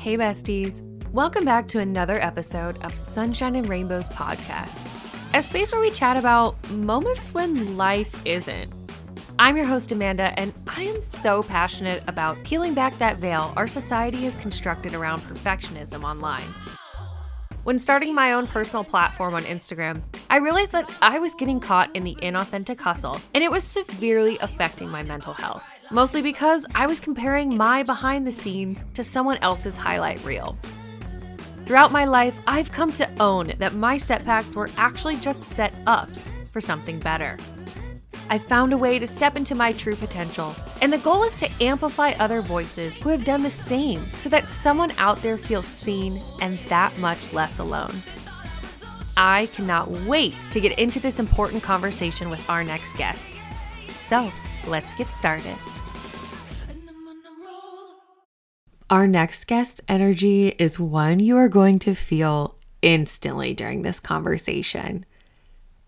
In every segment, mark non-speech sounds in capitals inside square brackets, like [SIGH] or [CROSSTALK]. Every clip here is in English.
Hey, besties. Welcome back to another episode of Sunshine and Rainbows podcast, a space where we chat about moments when life isn't. I'm your host, Amanda, and I am so passionate about peeling back that veil our society has constructed around perfectionism online. When starting my own personal platform on Instagram, I realized that I was getting caught in the inauthentic hustle, and it was severely affecting my mental health mostly because I was comparing my behind the scenes to someone else's highlight reel. Throughout my life, I've come to own that my setbacks were actually just set ups for something better. I found a way to step into my true potential, and the goal is to amplify other voices who have done the same so that someone out there feels seen and that much less alone. I cannot wait to get into this important conversation with our next guest. So, let's get started. Our next guest's energy is one you are going to feel instantly during this conversation.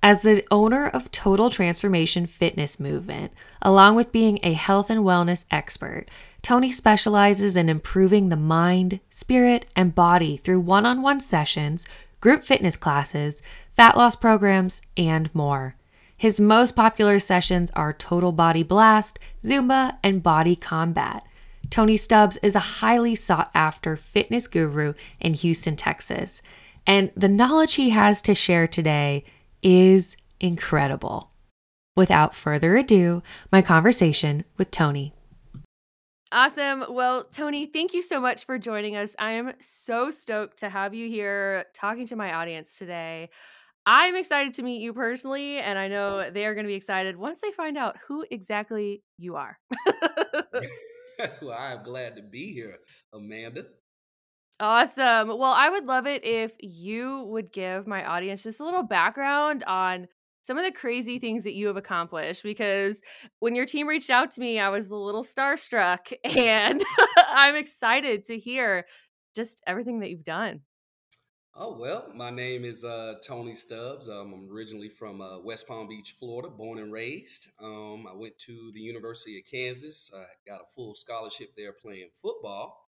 As the owner of Total Transformation Fitness Movement, along with being a health and wellness expert, Tony specializes in improving the mind, spirit, and body through one on one sessions, group fitness classes, fat loss programs, and more. His most popular sessions are Total Body Blast, Zumba, and Body Combat. Tony Stubbs is a highly sought after fitness guru in Houston, Texas, and the knowledge he has to share today is incredible. Without further ado, my conversation with Tony. Awesome. Well, Tony, thank you so much for joining us. I am so stoked to have you here talking to my audience today. I'm excited to meet you personally, and I know they are going to be excited once they find out who exactly you are. [LAUGHS] [LAUGHS] well, I'm glad to be here, Amanda. Awesome. Well, I would love it if you would give my audience just a little background on some of the crazy things that you have accomplished because when your team reached out to me, I was a little starstruck [LAUGHS] and [LAUGHS] I'm excited to hear just everything that you've done. Oh, well, my name is uh, Tony Stubbs. Um, I'm originally from uh, West Palm Beach, Florida, born and raised. Um, I went to the University of Kansas. I got a full scholarship there playing football.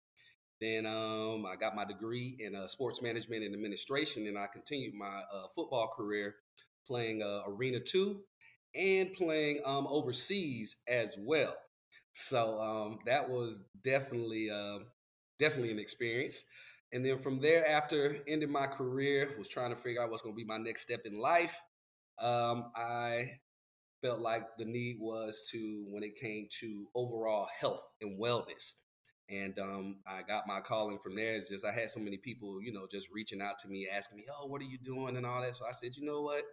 Then um, I got my degree in uh, sports management and administration, and I continued my uh, football career playing uh, Arena 2 and playing um, overseas as well. So um, that was definitely, uh, definitely an experience. And then from there, after ending my career, was trying to figure out what's going to be my next step in life. Um, I felt like the need was to when it came to overall health and wellness. And um, I got my calling from there. It's just I had so many people, you know, just reaching out to me, asking me, "Oh, what are you doing?" and all that. So I said, you know what?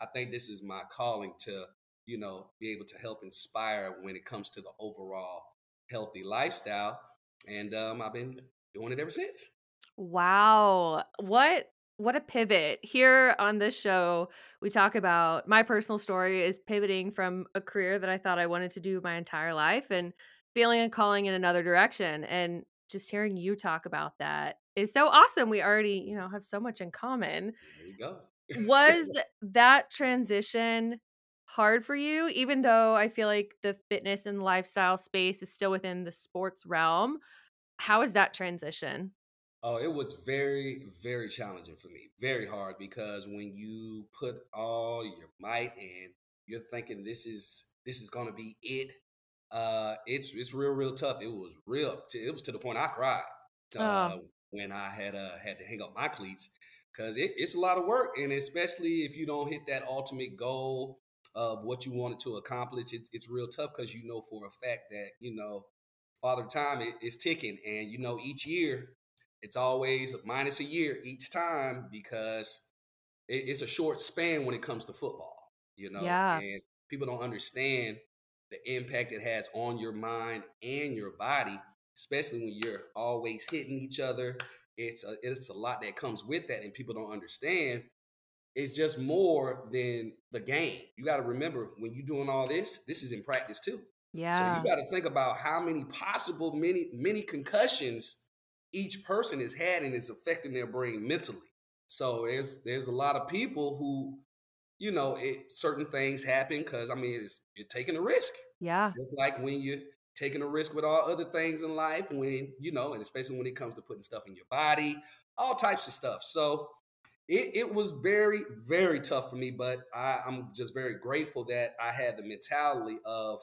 I think this is my calling to, you know, be able to help inspire when it comes to the overall healthy lifestyle. And um, I've been doing it ever since. Wow. What what a pivot. Here on this show, we talk about my personal story is pivoting from a career that I thought I wanted to do my entire life and feeling a calling in another direction. And just hearing you talk about that is so awesome. We already, you know, have so much in common. There you go. Was [LAUGHS] that transition hard for you even though I feel like the fitness and lifestyle space is still within the sports realm? How is that transition? Oh, it was very, very challenging for me. Very hard because when you put all your might in, you're thinking this is this is gonna be it. Uh, it's it's real, real tough. It was real. It was to the point I cried uh, oh. when I had uh, had to hang up my cleats because it, it's a lot of work, and especially if you don't hit that ultimate goal of what you wanted to accomplish, it, it's real tough because you know for a fact that you know Father Time is ticking, and you know each year it's always minus a year each time because it, it's a short span when it comes to football, you know? Yeah. And people don't understand the impact it has on your mind and your body, especially when you're always hitting each other. It's a, it's a lot that comes with that, and people don't understand. It's just more than the game. You got to remember when you're doing all this, this is in practice too. Yeah. So you got to think about how many possible many many concussions each person has had and is affecting their brain mentally. So there's there's a lot of people who, you know, it certain things happen because I mean it's, you're taking a risk. Yeah. It's like when you're taking a risk with all other things in life when, you know, and especially when it comes to putting stuff in your body, all types of stuff. So it, it was very, very tough for me, but I, I'm just very grateful that I had the mentality of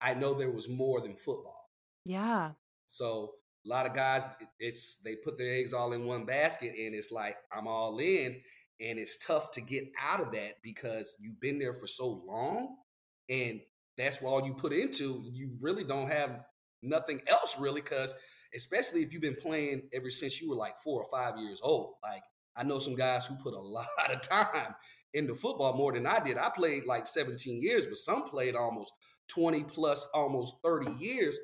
I know there was more than football. Yeah. So a lot of guys, it's they put their eggs all in one basket, and it's like I'm all in, and it's tough to get out of that because you've been there for so long, and that's all you put into. You really don't have nothing else really, because especially if you've been playing ever since you were like four or five years old. Like I know some guys who put a [LAUGHS] lot of time into football more than I did. I played like 17 years, but some played almost 20 plus, almost 30 years,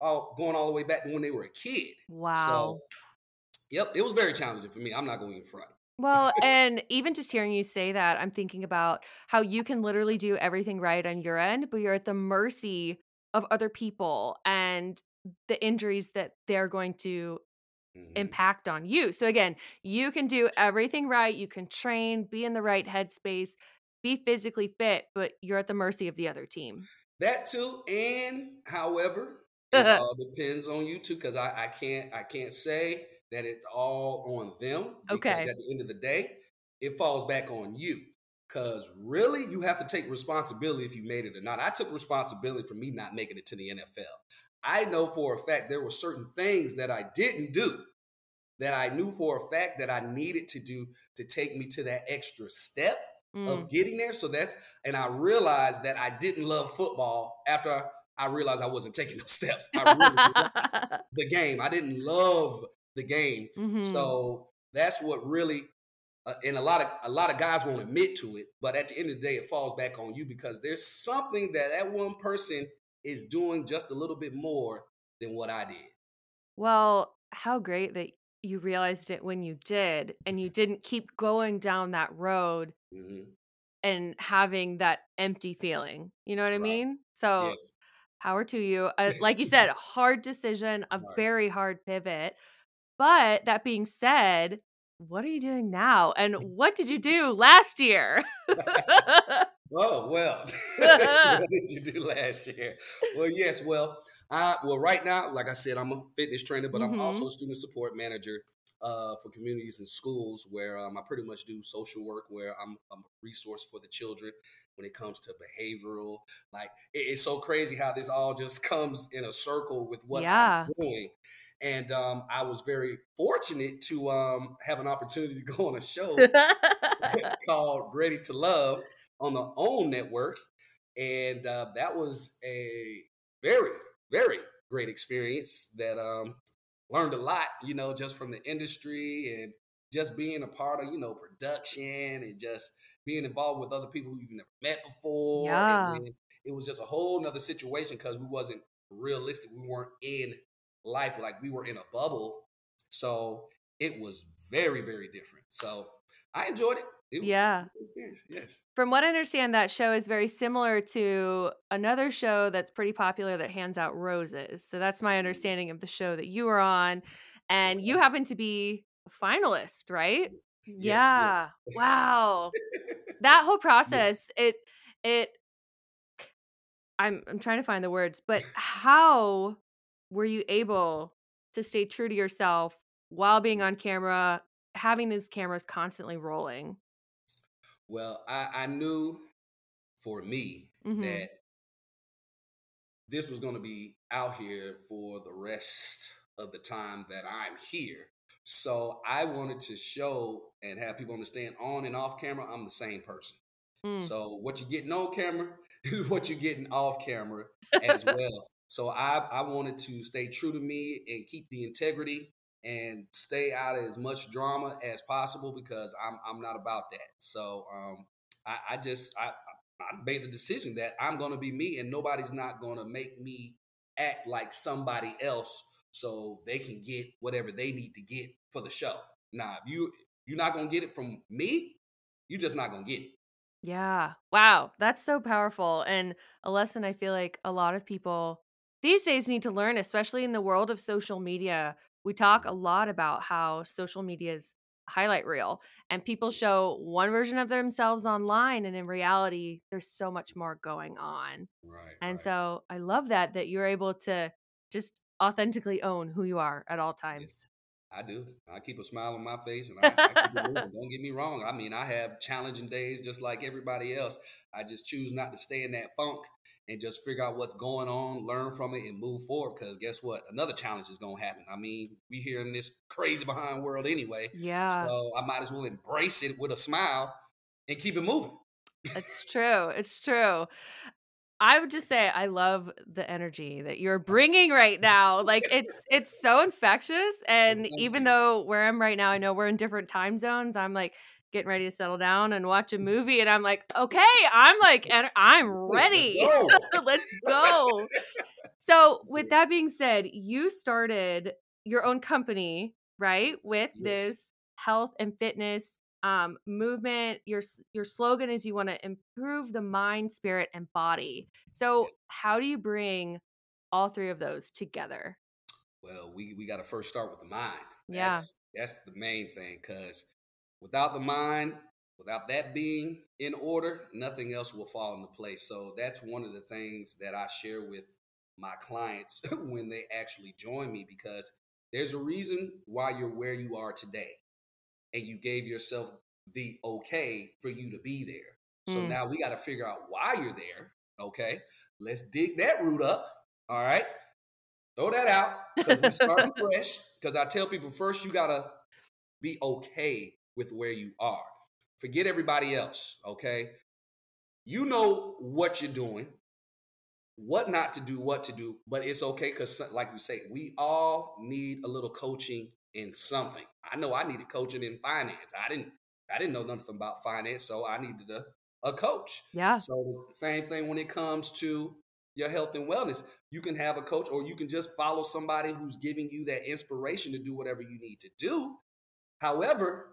all going all the way back to when they were a kid. Wow. So, yep, it was very challenging for me. I'm not going to front. Well, [LAUGHS] and even just hearing you say that, I'm thinking about how you can literally do everything right on your end, but you're at the mercy of other people and the injuries that they're going to Mhm. impact on you. So again, you can do everything right, you can train, be in the right headspace, be physically fit, but you're at the mercy of the other team. That too, and however, it [LAUGHS] all depends on you too, because I, I can't I can't say that it's all on them because Okay. at the end of the day, it falls back on you. Cause really, you have to take responsibility if you made it or not. I took responsibility for me not making it to the NFL. I know for a fact there were certain things that I didn't do that I knew for a fact that I needed to do to take me to that extra step Mm. of getting there. So that's and I realized that I didn't love football after I realized I wasn't taking [LAUGHS] those steps. I really [LAUGHS] the game. I didn't love the game. Mhm. So that's what really uh, and a lot of a lot of guys won't admit to it, but at the end of the day, it falls back on you because there's something that that one person is doing just a little bit more than what I did. Well, how great that you realized it when you did and you [LAUGHS] didn't keep going down that road hmm and having that empty feeling. You know what I mean? So, Yes. Power to you. Uh, [LAUGHS] like you said, hard decision, a very hard pivot. But that being said, what are you doing now? And [LAUGHS] what did you do last year? [LAUGHS] Oh well, what did you do last year? Well, yes, well, I well right now, like I said, I'm a fitness trainer, but I'm also Mhm. a student support manager uh, for communities and schools, where um, I pretty much do social work, where I'm, I'm a resource for the children when it comes to behavioral. Like it- it's so crazy how this all just [LAUGHS] comes in a circle with what I'm doing. And um, I was very fortunate to um, have an opportunity to [LAUGHS] go on a show [LAUGHS] called Ready to Love on the OWN network. And uh, that was a very, very great experience that um, learned a lot, you know, just from the industry and just being a part of, you know, production and just being involved with other people who you've never met before. And yeah. then it was just a whole nother situation because we wasn't realistic. We weren't in life, like we were in a bubble. So it was very, very different. So I enjoyed it. It was Yeah. yes, yes. From what I understand, that show is very similar to another show that's pretty popular that hands out roses. So that's my mm. understanding of the show that you were on. And you happen to be a finalist, right? Yes. Yeah. Wow. [LAUGHS] That whole Yeah. process, it it I'm I'm trying to find the words, but how were you able to stay true to yourself while being on camera, having these cameras constantly rolling? Well, I, I knew for me Mhm. that this was going to be out here for the rest of the time that I'm here. So I wanted to show and have people understand on and off camera, I'm the same person. Mm. So what you're getting on camera [LAUGHS] is what you're getting off camera [LAUGHS] as well. So I, I wanted to stay true to me and keep the integrity and stay out of as much drama as possible because I'm I'm not about that. So um, I, I just I, I made the decision that I'm going to be me and nobody's not going to make me act like somebody else so they can get whatever they need to get for the show. Now, if you you're not going to get it from me, you're just not going to get it. Yeah. Wow. That's so powerful. And a lesson I feel like a lot of people these days need to learn, especially in the world of social media. We talk a lot about how social media is highlight reel and people show one version of themselves online and in reality there's so much more going on. Right. And right. so I love that that you're able to just authentically own who you are at all times. I do. I keep a smile on my face and I, I keep it. [LAUGHS] Don't get me wrong. I mean, I have challenging days just like everybody else. I just choose not to stay in that funk and just figure out what's going on, learn from it, and move forward. Because guess what? Another challenge is going to happen. I mean, we here in this crazy behind world anyway. yeah. So I might as well embrace it with a smile and keep it moving. It's true. It's true. I would just say I love the energy that you're bringing right [LAUGHS] now. Like it's it's so infectious and even though where I'm right now, I know we're in different time zones. I'm like getting ready to settle down and watch a movie and I'm like, "Okay, I'm like [LAUGHS] I'm Let's ready. go. [LAUGHS] Let's go." So, with [LAUGHS] that being said, you started your own company, right? With yes. this health and fitness um movement. Your your slogan is you want to improve the mind, spirit and body. So, how do you bring all three of those together? Well, we we got to first start with the mind. Yeah. That's that's the main thing because without the mind, without that being in order, nothing else will fall into place. So that's one of the things that I share with my clients [LAUGHS] when they actually join me because there's a reason why you're where you are today and you gave yourself the okay for you to be there. So Mm. now we got to figure out why you're there. Okay. Let's dig that root up. All right. Throw that out because we [LAUGHS] starting fresh. Because I tell people first, you got to be okay with where you are. Forget everybody else. Okay. You know what you're doing, what not to do, what to do, but it's okay because, like we say, we all need a little coaching in something. I know I needed coaching in finance. I didn't. I didn't know nothing about finance, so I needed a, a coach. yeah. So the same thing when it comes to your health and wellness. You can have a coach, or you can just follow somebody who's giving you that inspiration to do whatever you need to do. However,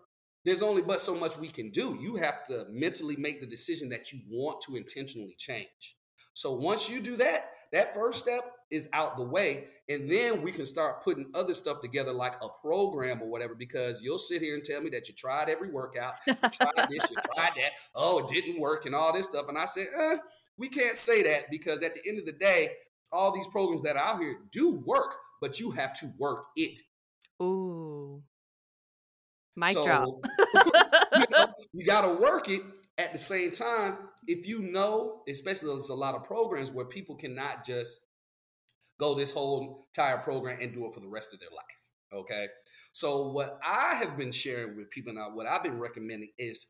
there's only but so much we can do. You have to mentally make the decision that you want to intentionally change. So once you do that, that first step is out the way. And then we can start putting other stuff together like a program or whatever, because you'll sit here and tell me that you tried every workout, you tried this, you tried that, oh, it didn't work, and all this stuff. And I said, eh, we can't say that because at the end of the day, all these programs that are out here do work, but you have to work it. Ooh. Mic drop. So [LAUGHS] you, know, [LAUGHS] you got to work it at the same time. If you know, especially there's a lot of programs where people cannot just go this whole entire program and do it for the rest of their life. Okay. So what I have been sharing with people now, what I've been recommending is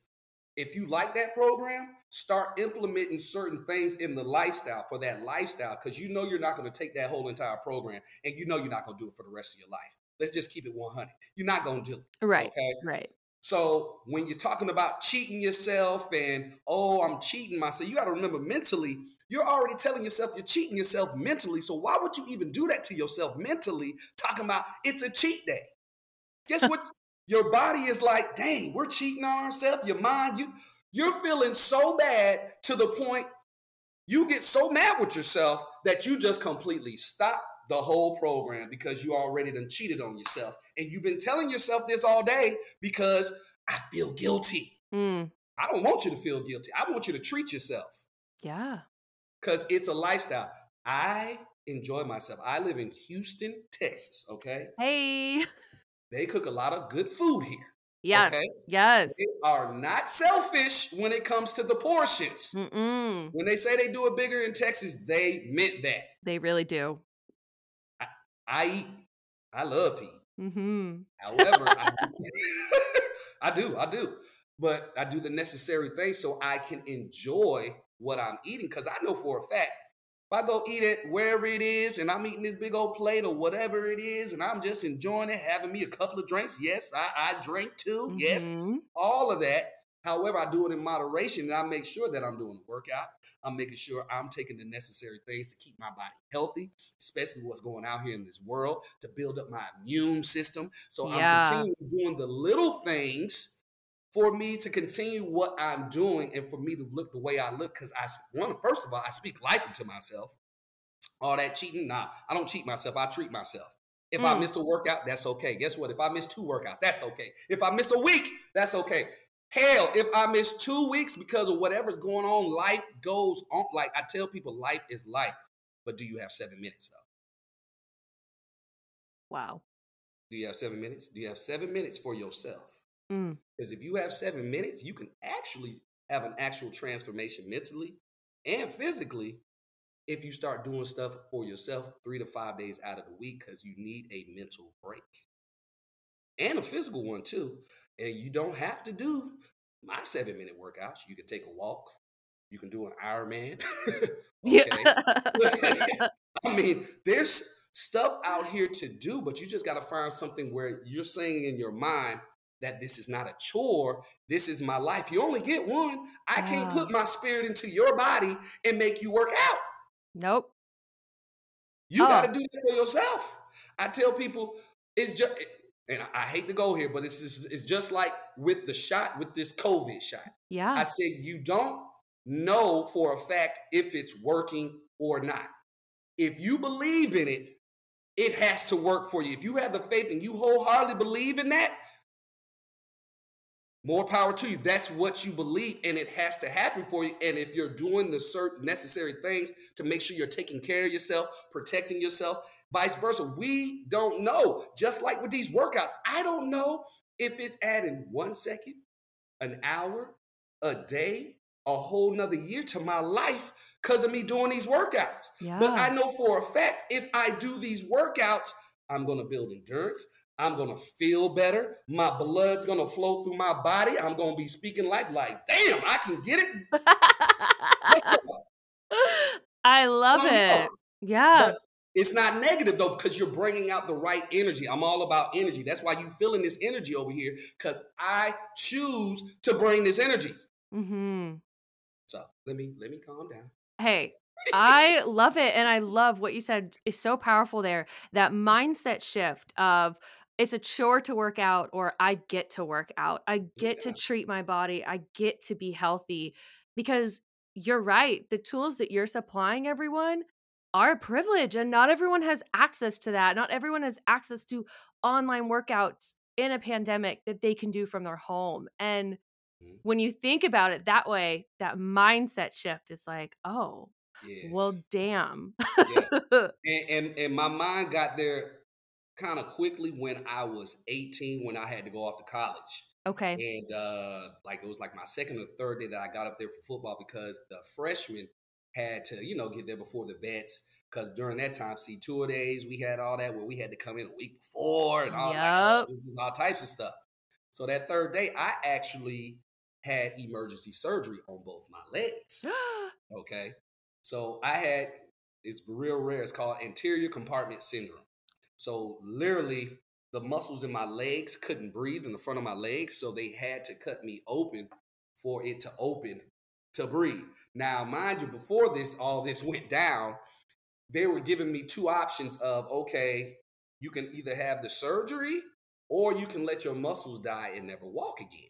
if you like that program, start implementing certain things in the lifestyle for that lifestyle because you know you're not going to take that whole entire program and you know you're not going to do it for the rest of your life. Let's just keep it 100. You're not going to do it. right. Okay. Right. So when you're talking about cheating yourself and oh, I'm cheating myself, you got to remember mentally, you're already telling yourself you're cheating yourself mentally. So why would you even do that to yourself mentally? Talking about it's a cheat day. Guess what? Your body is like, dang, we're cheating on ourselves. Your mind, you you're feeling so bad to the point you get so mad with yourself that you just completely stop the whole program because you already done cheated on yourself. And you've been telling yourself this all day because I feel guilty. Mm. I don't want you to feel guilty. I want you to treat yourself Yeah. because it's a lifestyle. I enjoy myself. I live in Houston, Texas, okay? Hey. They cook a lot of good food here, Yes. okay? Yes. They are not selfish when it comes to the portions. Mm-mm. When they say they do it bigger in Texas, they meant that. They really do. I eat. I love to eat. Mm-hmm. However, I, [LAUGHS] [LAUGHS] I do, I do, but I do the necessary things so I can enjoy what I'm eating because I know for a fact if I go eat it wherever it is and I'm eating this big old plate or whatever it is and I'm just enjoying it, having me a couple of drinks. Yes, I, I drink too. Yes, Mhm. all of that. However, I do it in moderation and I make sure that I'm doing the workout. I'm making sure I'm taking the necessary things to keep my body healthy, especially what's going out here in this world to build up my immune system. So Yeah. I'm continuing doing the little things for me to continue what I'm doing and for me to look the way I look. Because I one, first of all, I speak life into myself. All that cheating, nah, I don't cheat myself. I treat myself. If mm. I miss a workout, that's okay. Guess what? If I miss two workouts, that's okay. If I miss a week, that's okay. Hell, if I miss two weeks because of whatever's going on, life goes on. Like I tell people, life is life. But do you have seven minutes though? Wow. Do you have seven minutes? Do you have seven minutes for yourself? Mm. Because if you have seven minutes, you can actually have an actual transformation mentally and physically if you start doing stuff for yourself three to five days out of the week because you need a mental break and a physical one too. And you don't have to do my seven minute workouts. You can take a walk. You can do an Ironman. [LAUGHS] yeah. [LAUGHS] [LAUGHS] I mean, there's stuff out here to do, but you just got to find something where you're saying in your mind that this is not a chore. This is my life. You only get one. I can't put my spirit into your body and make you work out. Nope. You oh. got to do it for yourself. I tell people it's just, and I hate to go here, but it's just, it's just like with the shot, with this COVID shot. Yeah. I said you don't know for a fact if it's working or not. If you believe in it, it has to work for you. If you have the faith and you wholeheartedly believe in that, more power to you. That's what you believe, and it has to happen for you. And if you're doing the certain necessary things to make sure you're taking care of yourself, protecting yourself, vice versa, we don't know. Just like with these workouts, I don't know if it's adding one second, an hour, a day, a whole nother year to my life because of me doing these workouts. Yeah. But I know for a fact if I do these workouts, I'm going to build endurance. I'm gonna feel better. My blood's gonna flow through my body. I'm gonna be speaking life like, damn, I can get it. [LAUGHS] I love it. Yeah. But it's not negative though, because you're bringing out the right energy. I'm all about energy. That's why you feeling this energy over here, because I choose to bring this energy. Mm-hmm. So let me let me calm down. Hey, [LAUGHS] I love it. And I love what you said is so powerful there. That mindset shift of it's a chore to work out or I get to work out. I get yeah. to treat my body. I get to be healthy because you're right. The tools that you're supplying everyone are a privilege and not everyone has access to that. Not everyone has access to online workouts in a pandemic that they can do from their home. And mm-hmm. when you think about it that way, that mindset shift is like, oh, yes. well, damn. yeah. [LAUGHS] and, and and my mind got there kind of quickly when I was 18 when I had to go off to college. Okay. And uh like it was like my second or third day that I got up there for football because the freshmen had to, you know, get there before the vets. Because during that time, see, two-a-days, we had all that where we had to come in a week before and all, yep. all types of stuff. So that third day, I actually had emergency surgery on both my legs. [GASPS] okay. So I had, it's real rare, it's called anterior compartment syndrome. So literally, the muscles in my legs couldn't breathe in the front of my legs, so they had to cut me open for it to open to breathe. Now, mind you, before this, all this went down, they were giving me two options of okay, you can either have the surgery or you can let your muscles die and never walk again.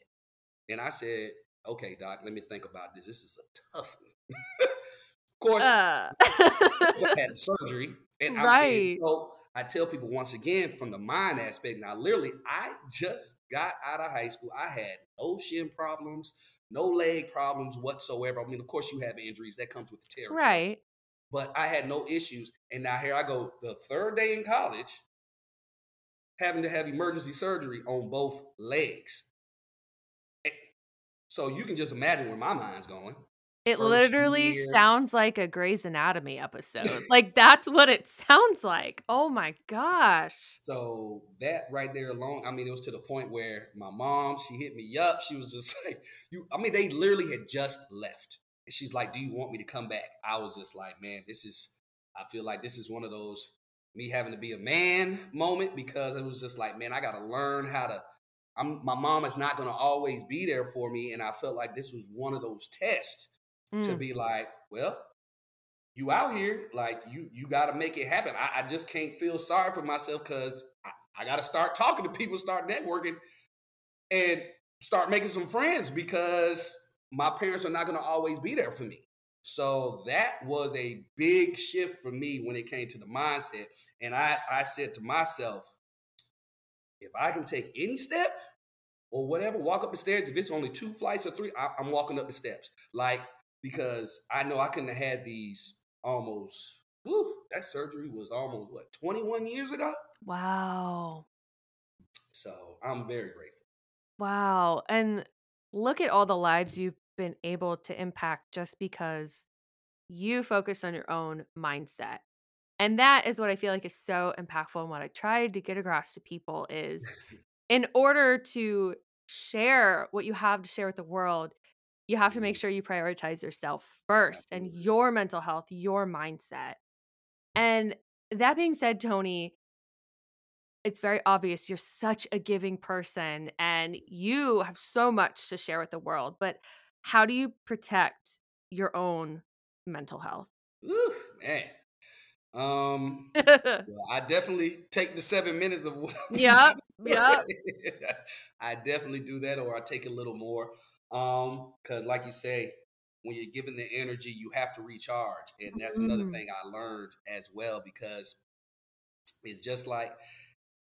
And I said, okay, doc, let me think about this. This is a tough one. [LAUGHS] of course, uh. I had [LAUGHS] surgery, and right. I'm, so I tell people once again from the mind aspect. Now, literally, I just got out of high school. I had no shin problems, no leg problems whatsoever. I mean, of course, you have injuries that comes with the territory, right? But I had no issues, and now here I go, the third day in college, having to have emergency surgery on both legs. Eh, so you can just imagine where my mind's going. It literally year. sounds like a Grey's Anatomy episode. like that's what it [LAUGHS] sounds like. Oh my gosh. So that right there alone, I mean, it was to the point where my mom, she hit me up. She was just [LAUGHS] like, "You." I mean, they literally had just left, and she's like, "Do you want me to come back?" I was just like, "Man, this is." I feel like this is one of those me having to be a man moment because it was just like, man, I got to learn how to. I'm, my mom is not going to always be there for me, and I felt like this was one of those tests mm. to be like, well, you out here, like you you got to make it happen. I, I, just can't feel sorry for myself because I, I got to start talking to people, start networking, and start making some friends because my parents are not going to always be there for me. So that was a big shift for me when it came to the mindset. And I, I said to myself, if I can take any step or whatever, walk up the stairs, if it's only two flights or three, I, I'm walking up the steps. Like, because I know I couldn't have had these almost, whew, that surgery was almost what, 21 years ago? Wow. So I'm very grateful. Wow. And look at all the lives you've been able to impact just because you focus on your own mindset. And that is what I feel like is so impactful and what I tried to get across to people is [LAUGHS] in order to share what you have to share with the world, you have to make sure you prioritize yourself first and your mental health, your mindset. And that being said, Tony, it's very obvious you're such a giving person and you have so much to share with the world. But how do you protect your own mental health? Ooh, man. Um, [LAUGHS] I definitely take the seven minutes of [LAUGHS] what. Yeah, yeah. [LAUGHS] I definitely do that, or I take a little more. Um, because like you say, when you're given the energy, you have to recharge, and that's mm. another thing I learned as well. Because it's just like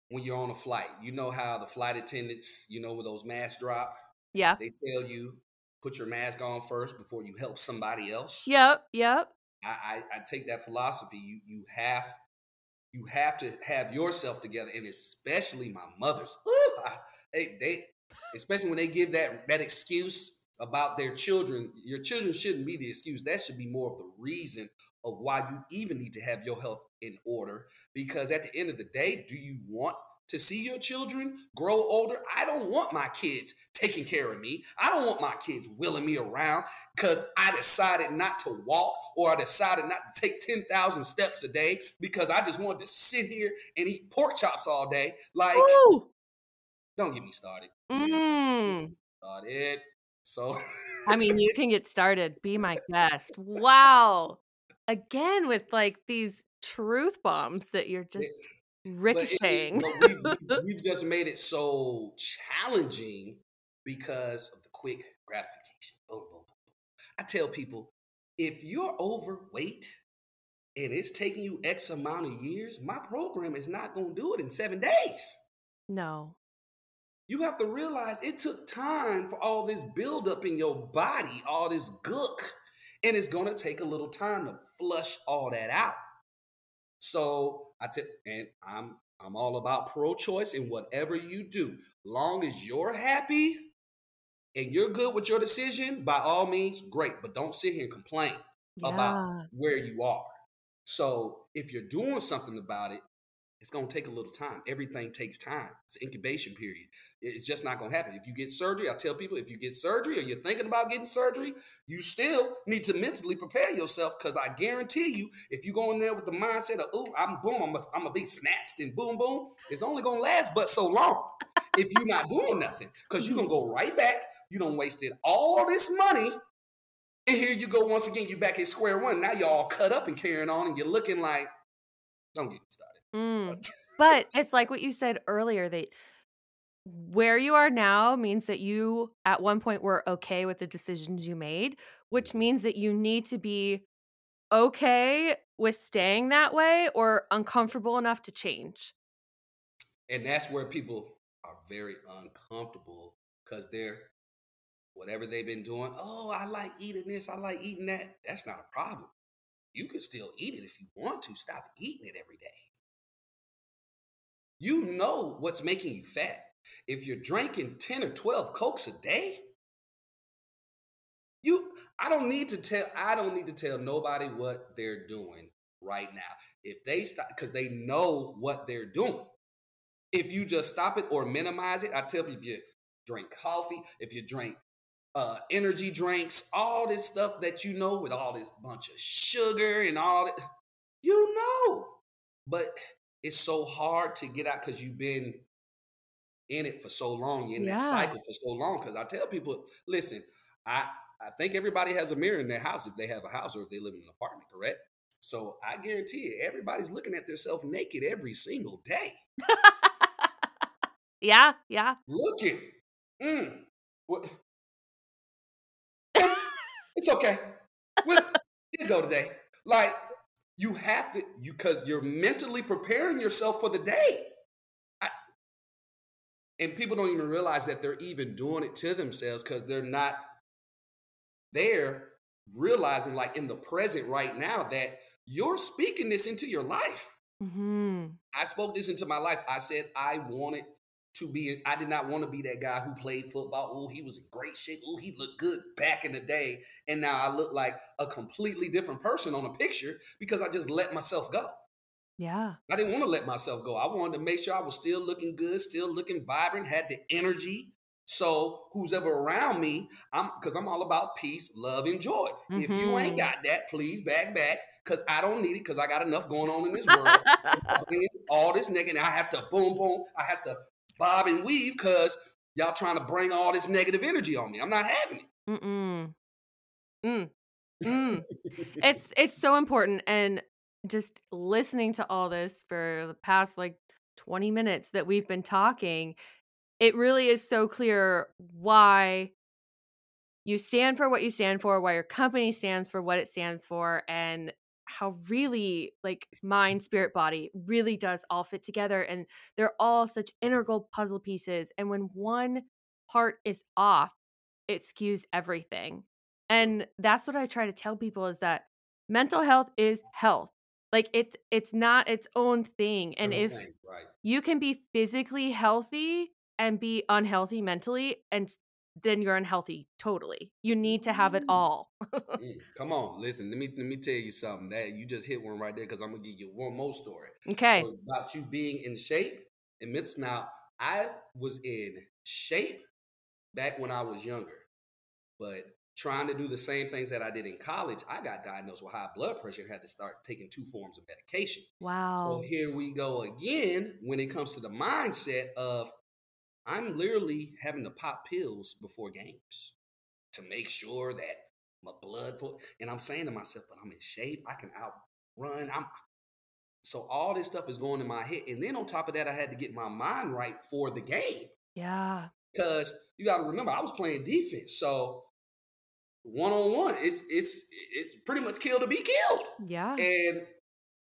when you're on a flight. You know how the flight attendants, you know, when those masks drop. Yeah. They tell you put your mask on first before you help somebody else. Yep. Yep. I, I, I take that philosophy. You you have you have to have yourself together, and especially my mothers. Ooh, I, they they especially when they give that that excuse about their children. Your children shouldn't be the excuse. That should be more of the reason of why you even need to have your health in order. Because at the end of the day, do you want to see your children grow older. I don't want my kids taking care of me. I don't want my kids wheeling me around because I decided not to walk or I decided not to take 10,000 steps a day because I just wanted to sit here and eat pork chops all day. Like, Ooh. Don't get me started. Mm. Started. So, I mean, you can get started. Be my guest. Wow. Again, with like these truth bombs that you're just ricocheting. But, it, but we've, [LAUGHS] we've just made it so challenging because of the quick gratification. Boom, boom, boom, boom. I tell people if you're overweight and it's taking you X amount of years, my program is not going to do it in seven days. No. You have to realize it took time for all this buildup in your body, all this gook, and it's going to take a little time to flush all that out. So I tell, and I'm I'm all about pro-choice in whatever you do, long as you're happy and you're good with your decision. By all means, great, but don't sit here and complain yeah. about where you are. So if you're doing something about it, it's going to take a little time. Everything takes time. It's incubation period. It's just not going to happen. If you get surgery, I tell people if you get surgery or you're thinking about getting surgery, you still need to mentally prepare yourself because I guarantee you, if you go in there with the mindset of, oh, I'm boom, I'm going to be snatched and boom, boom, it's only going to last but so long if you're not doing nothing because you're going to go right back. You don't wasted all this money. And here you go once again, you back at square one. Now you're all cut up and carrying on and you're looking like, don't get me started. Mm. [LAUGHS] But it's like what you said earlier that where you are now means that you at one point were okay with the decisions you made, which means that you need to be okay with staying that way or uncomfortable enough to change. And that's where people are very uncomfortable because they're whatever they've been doing. Oh, I like eating this, I like eating that. That's not a problem. You can still eat it if you want to. Stop eating it every day. You know what's making you fat. If you're drinking 10 or 12 cokes a day, you I don't need to tell I don't need to tell nobody what they're doing right now. If they stop because they know what they're doing. If you just stop it or minimize it, I tell you if you drink coffee, if you drink uh, energy drinks, all this stuff that you know with all this bunch of sugar and all that, you know. But it's so hard to get out because you've been in it for so long, you're in yeah. that cycle for so long. Because I tell people, listen, I I think everybody has a mirror in their house if they have a house or if they live in an apartment, correct? So I guarantee you, everybody's looking at themselves naked every single day. [LAUGHS] yeah, yeah. Looking. Mm. What? [LAUGHS] it's okay. We'll, we'll go today. Like you have to you because you're mentally preparing yourself for the day. I, and people don't even realize that they're even doing it to themselves because they're not there realizing like in the present right now that you're speaking this into your life. Mm-hmm. I spoke this into my life. I said I wanted to be. I did not want to be that guy who played football. Oh, he was in great shape. Oh, he looked good back in the day, and now I look like a completely different person on a picture because I just let myself go. Yeah. I didn't want to let myself go. I wanted to make sure I was still looking good, still looking vibrant, had the energy, so who's ever around me, I'm because I'm all about peace, love, and joy. Mm-hmm. If you ain't mm-hmm. got that, please back back because I don't need it because I got enough going on in this world. [LAUGHS] all this nigga, and I have to boom boom. I have to bob and weave because y'all trying to bring all this negative energy on me. I'm not having it. Mm-mm. Mm. Mm. it's it's so important and just listening to all this for the past like 20 minutes that we've been talking it really is so clear why you stand for what you stand for, why your company stands for what it stands for, and how really like mind, spirit, body really does all fit together. And they're all such integral puzzle pieces. And when one part is off, it skews everything. And that's what I try to tell people is that mental health is health. Like it's it's not its own thing. And if right. you can be physically healthy and be unhealthy mentally and then you're unhealthy totally. You need to have it all. [LAUGHS] Mm, come on listen let me let me tell you something that you just hit one right there because i'm gonna give you one more story. Okay. so about you being in shape and it's now i was in shape back when i was younger but trying to do the same things that i did in college i got diagnosed with high blood pressure and had to start taking two forms of medication. Wow. so here we go again when it comes to the mindset of I'm literally having to pop pills before games to make sure that my blood flow. And I'm saying to myself, but I'm in shape. I can outrun. I'm so all this stuff is going in my head. And then on top of that, I had to get my mind right for the game. Yeah. Because you got to remember, I was playing defense. So one on one, it's it's it's pretty much kill to be killed. Yeah. And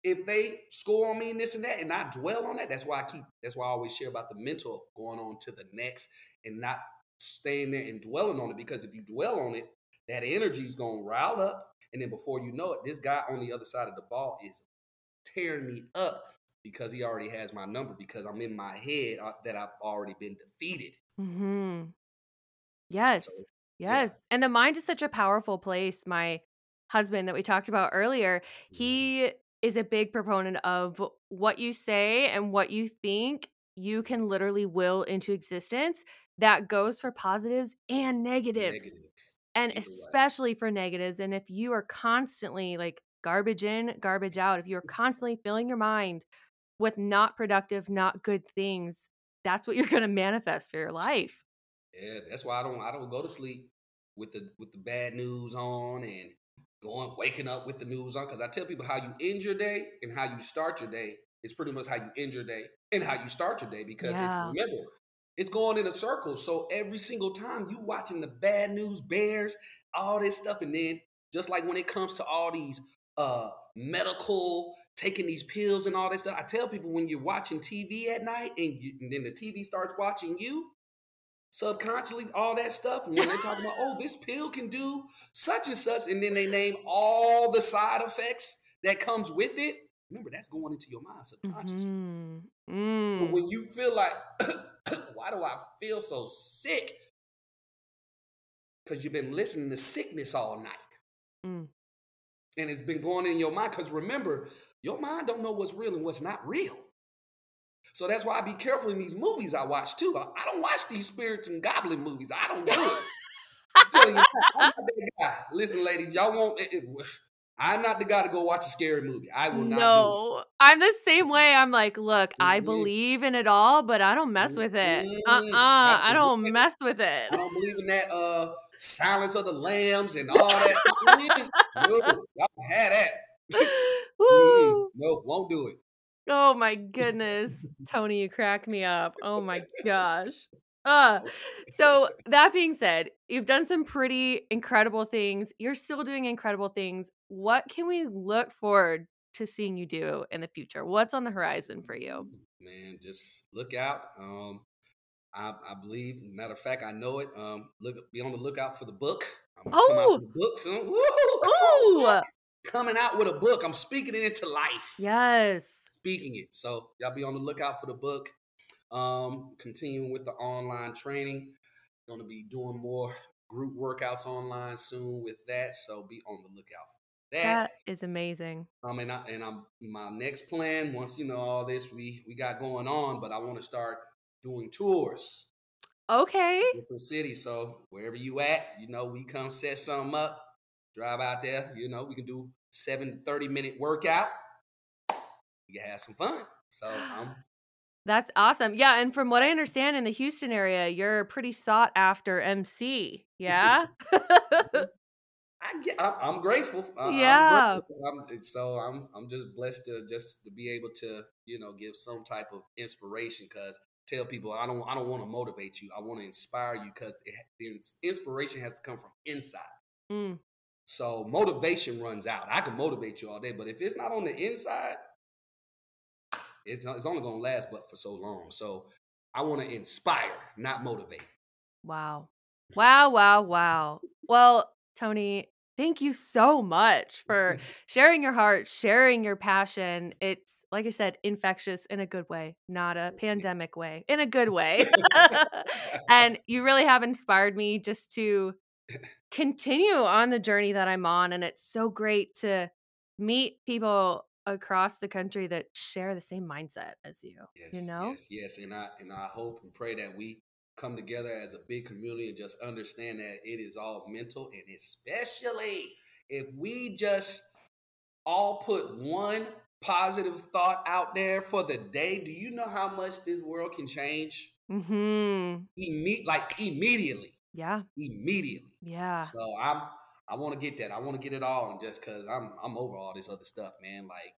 if they score on me and this and that and not dwell on that, that's why I keep that's why I always share about the mental going on to the next and not staying there and dwelling on it. Because if you dwell on it, that energy is gonna rile up. And then before you know it, this guy on the other side of the ball is tearing me up because he already has my number because I'm in my head uh, that I've already been defeated. Mm-hmm. Yes. So, yes. Yeah. And the mind is such a powerful place. My husband that we talked about earlier, mm-hmm. he is a big proponent of what you say and what you think you can literally will into existence. That goes for positives and negatives. negatives. And especially for negatives. And if you are constantly like garbage in, garbage out, if you're mm-hmm. constantly filling your mind with not productive, not good things, that's what [LAUGHS] you're going to manifest for your life. Yeah, that's why I don't I don't go to sleep with the with the bad news on and going waking up with the news on because I tell people how you end your day and how you start your day is pretty much how you end your day and how you start your day because yeah. it, remember it's going in a circle. So every single time you watching the bad news bears, all this stuff, and then just like when it comes to all these uh medical taking these pills and all that stuff, I tell people when you're watching TV at night and, you, and then the TV starts watching you, subconsciously, all that stuff. And when they're talking about, oh, this pill can do such and such, and then they name all the side effects that comes with it. Remember, that's going into your mind subconsciously. Mm-hmm. Mm. So when you feel like, [COUGHS] why do I feel so sick? Because you've been listening to sickness all night. Mm. And it's been going in your mind. Because remember, your mind don't know what's real and what's not real. So that's why I be careful in these movies I watch too. I, I don't watch these spirits and goblin movies. I don't do it. I'm telling you, I'm not that guy. Listen, ladies, y'all want. It, it, I'm not the guy to go watch a scary movie. I will not. No, I'm the same way. I'm like, look, mm-hmm. I believe in it all, but I don't mess with it. Mm-hmm. Uh, uh I don't mess with it. I don't believe in that. Uh, Silence of the Lambs and all that. no, [LAUGHS] y'all had that. [LAUGHS] no, won't do it. Oh my [LAUGHS] goodness. Tony, you crack me up. Oh my [LAUGHS] gosh. Uh, so that being said, you've done some pretty incredible things. You're still doing incredible things. What can we look forward to seeing you do in the future? What's on the horizon for you? Man, just look out. Um, I, I believe, matter of fact, I know it. Um, look, be on the lookout for the book. I'm oh, come out with a book soon. Woo, on, coming out with a book. I'm speaking it into life. Yes, speaking it. So y'all be on the lookout for the book. Um, continuing with the online training. Going to be doing more group workouts online soon with that. So be on the lookout for that. That is amazing. Um, and I and I'm my next plan once you know all this we we got going on, but I want to start doing tours. Okay. Different cities. So wherever you at, you know, we come set something up, drive out there. You know, we can do seven 30 minute workout. You can have some fun. So I'm um [GASPS] that's awesome. Yeah, and from what I understand in the Houston area, you're a pretty sought after MC. Yeah. [LAUGHS] Mm-hmm. [LAUGHS] I get, I, I'm grateful. Uh, yeah. I'm grateful. I'm, so I'm I'm just blessed to just to be able to you know give some type of inspiration because tell people I don't I don't want to motivate you. I want to inspire you because the inspiration has to come from inside. Mm. So motivation runs out. I can motivate you all day, but if it's not on the inside, it's it's only going to last but for so long. So I want to inspire, not motivate. Wow. Wow, wow, wow. Well, Tony, thank you so much for [LAUGHS] sharing your heart, sharing your passion. It's, like I said, infectious in a good way, not a pandemic way, in a good way. [LAUGHS] [LAUGHS] and you really have inspired me just to continue on the journey that I'm on. And it's so great to meet people across the country that share the same mindset as you. Yes, you know? Yes, yes. And I and I hope and pray that we come together as a big community and just understand that it is all mental and especially if we just all put one positive thought out there for the day do you know how much this world can change mm-hmm. Imme- like immediately yeah immediately yeah so i'm i want to get that i want to get it all and just because i'm i'm over all this other stuff man like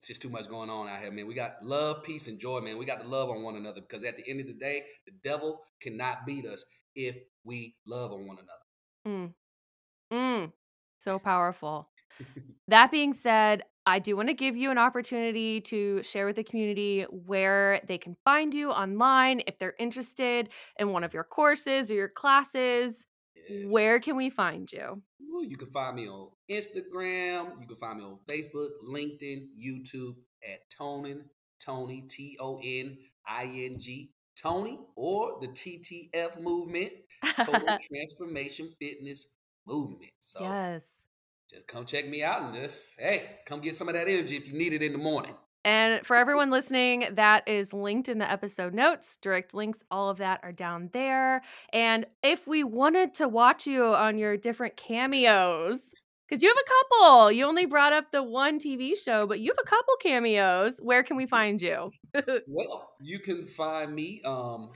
it's just too much going on out here, man. We got love, peace, and joy, man. We got to love on one another because at the end of the day, the devil cannot beat us if we love on one another. Mm. Mm. So powerful. that being said, I do want to give you an opportunity to share with the community where they can find you online if they're interested in one of your courses or your classes. Yes. Where can we find you? Ooh, you can find me on Instagram. You can find me on Facebook, LinkedIn, YouTube at Tonin Tony T O N I N G Tony or the TTF movement, Total [LAUGHS] Transformation Fitness Movement. So yes, just come check me out and just hey, come get some of that energy if you need it in the morning. And for everyone listening, that is linked in the episode notes. Direct links, all of that are down there. And if we wanted to watch you on your different cameos, because you have a couple, you only brought up the one TV show, but you have a couple cameos. Where can we find you? [LAUGHS] well, you can find me. Um,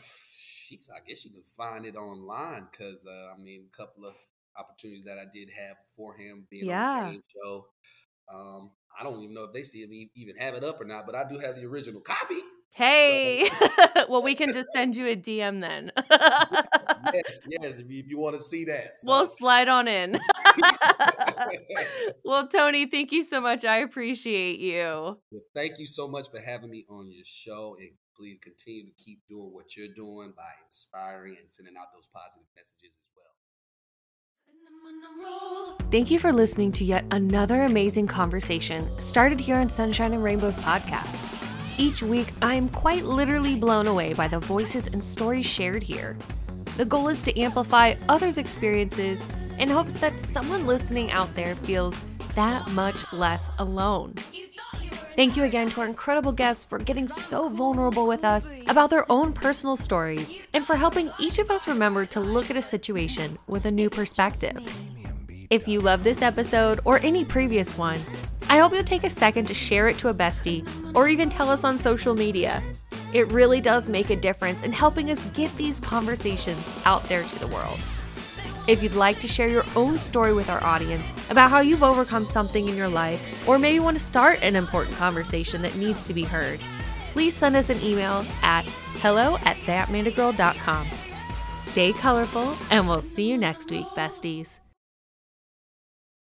I guess you can find it online because uh, I mean, a couple of opportunities that I did have beforehand being yeah. on the game show. Um, I don't even know if they still even have it up or not, but I do have the original copy. Hey, so. [LAUGHS] well, we can just send you a DM then. [LAUGHS] yes, [LAUGHS] yes, if you, if you want to see that. So. We'll slide on in. well, Tony, thank you so much. I appreciate you. Well, thank you so much for having me on your show. And please continue to keep doing what you're doing by inspiring and sending out those positive messages as well. Thank you for listening to yet another amazing conversation started here on Sunshine and Rainbows podcast. Each week, I am quite literally blown away by the voices and stories shared here. The goal is to amplify others' experiences in hopes that someone listening out there feels that much less alone. Thank you again to our incredible guests for getting so vulnerable with us about their own personal stories and for helping each of us remember to look at a situation with a new perspective. If you love this episode or any previous one, I hope you'll take a second to share it to a bestie or even tell us on social media. It really does make a difference in helping us get these conversations out there to the world. If you'd like to share your own story with our audience about how you've overcome something in your life, or maybe want to start an important conversation that needs to be heard, please send us an email at hello at thatmandagirl.com. Stay colorful, and we'll see you next week, besties.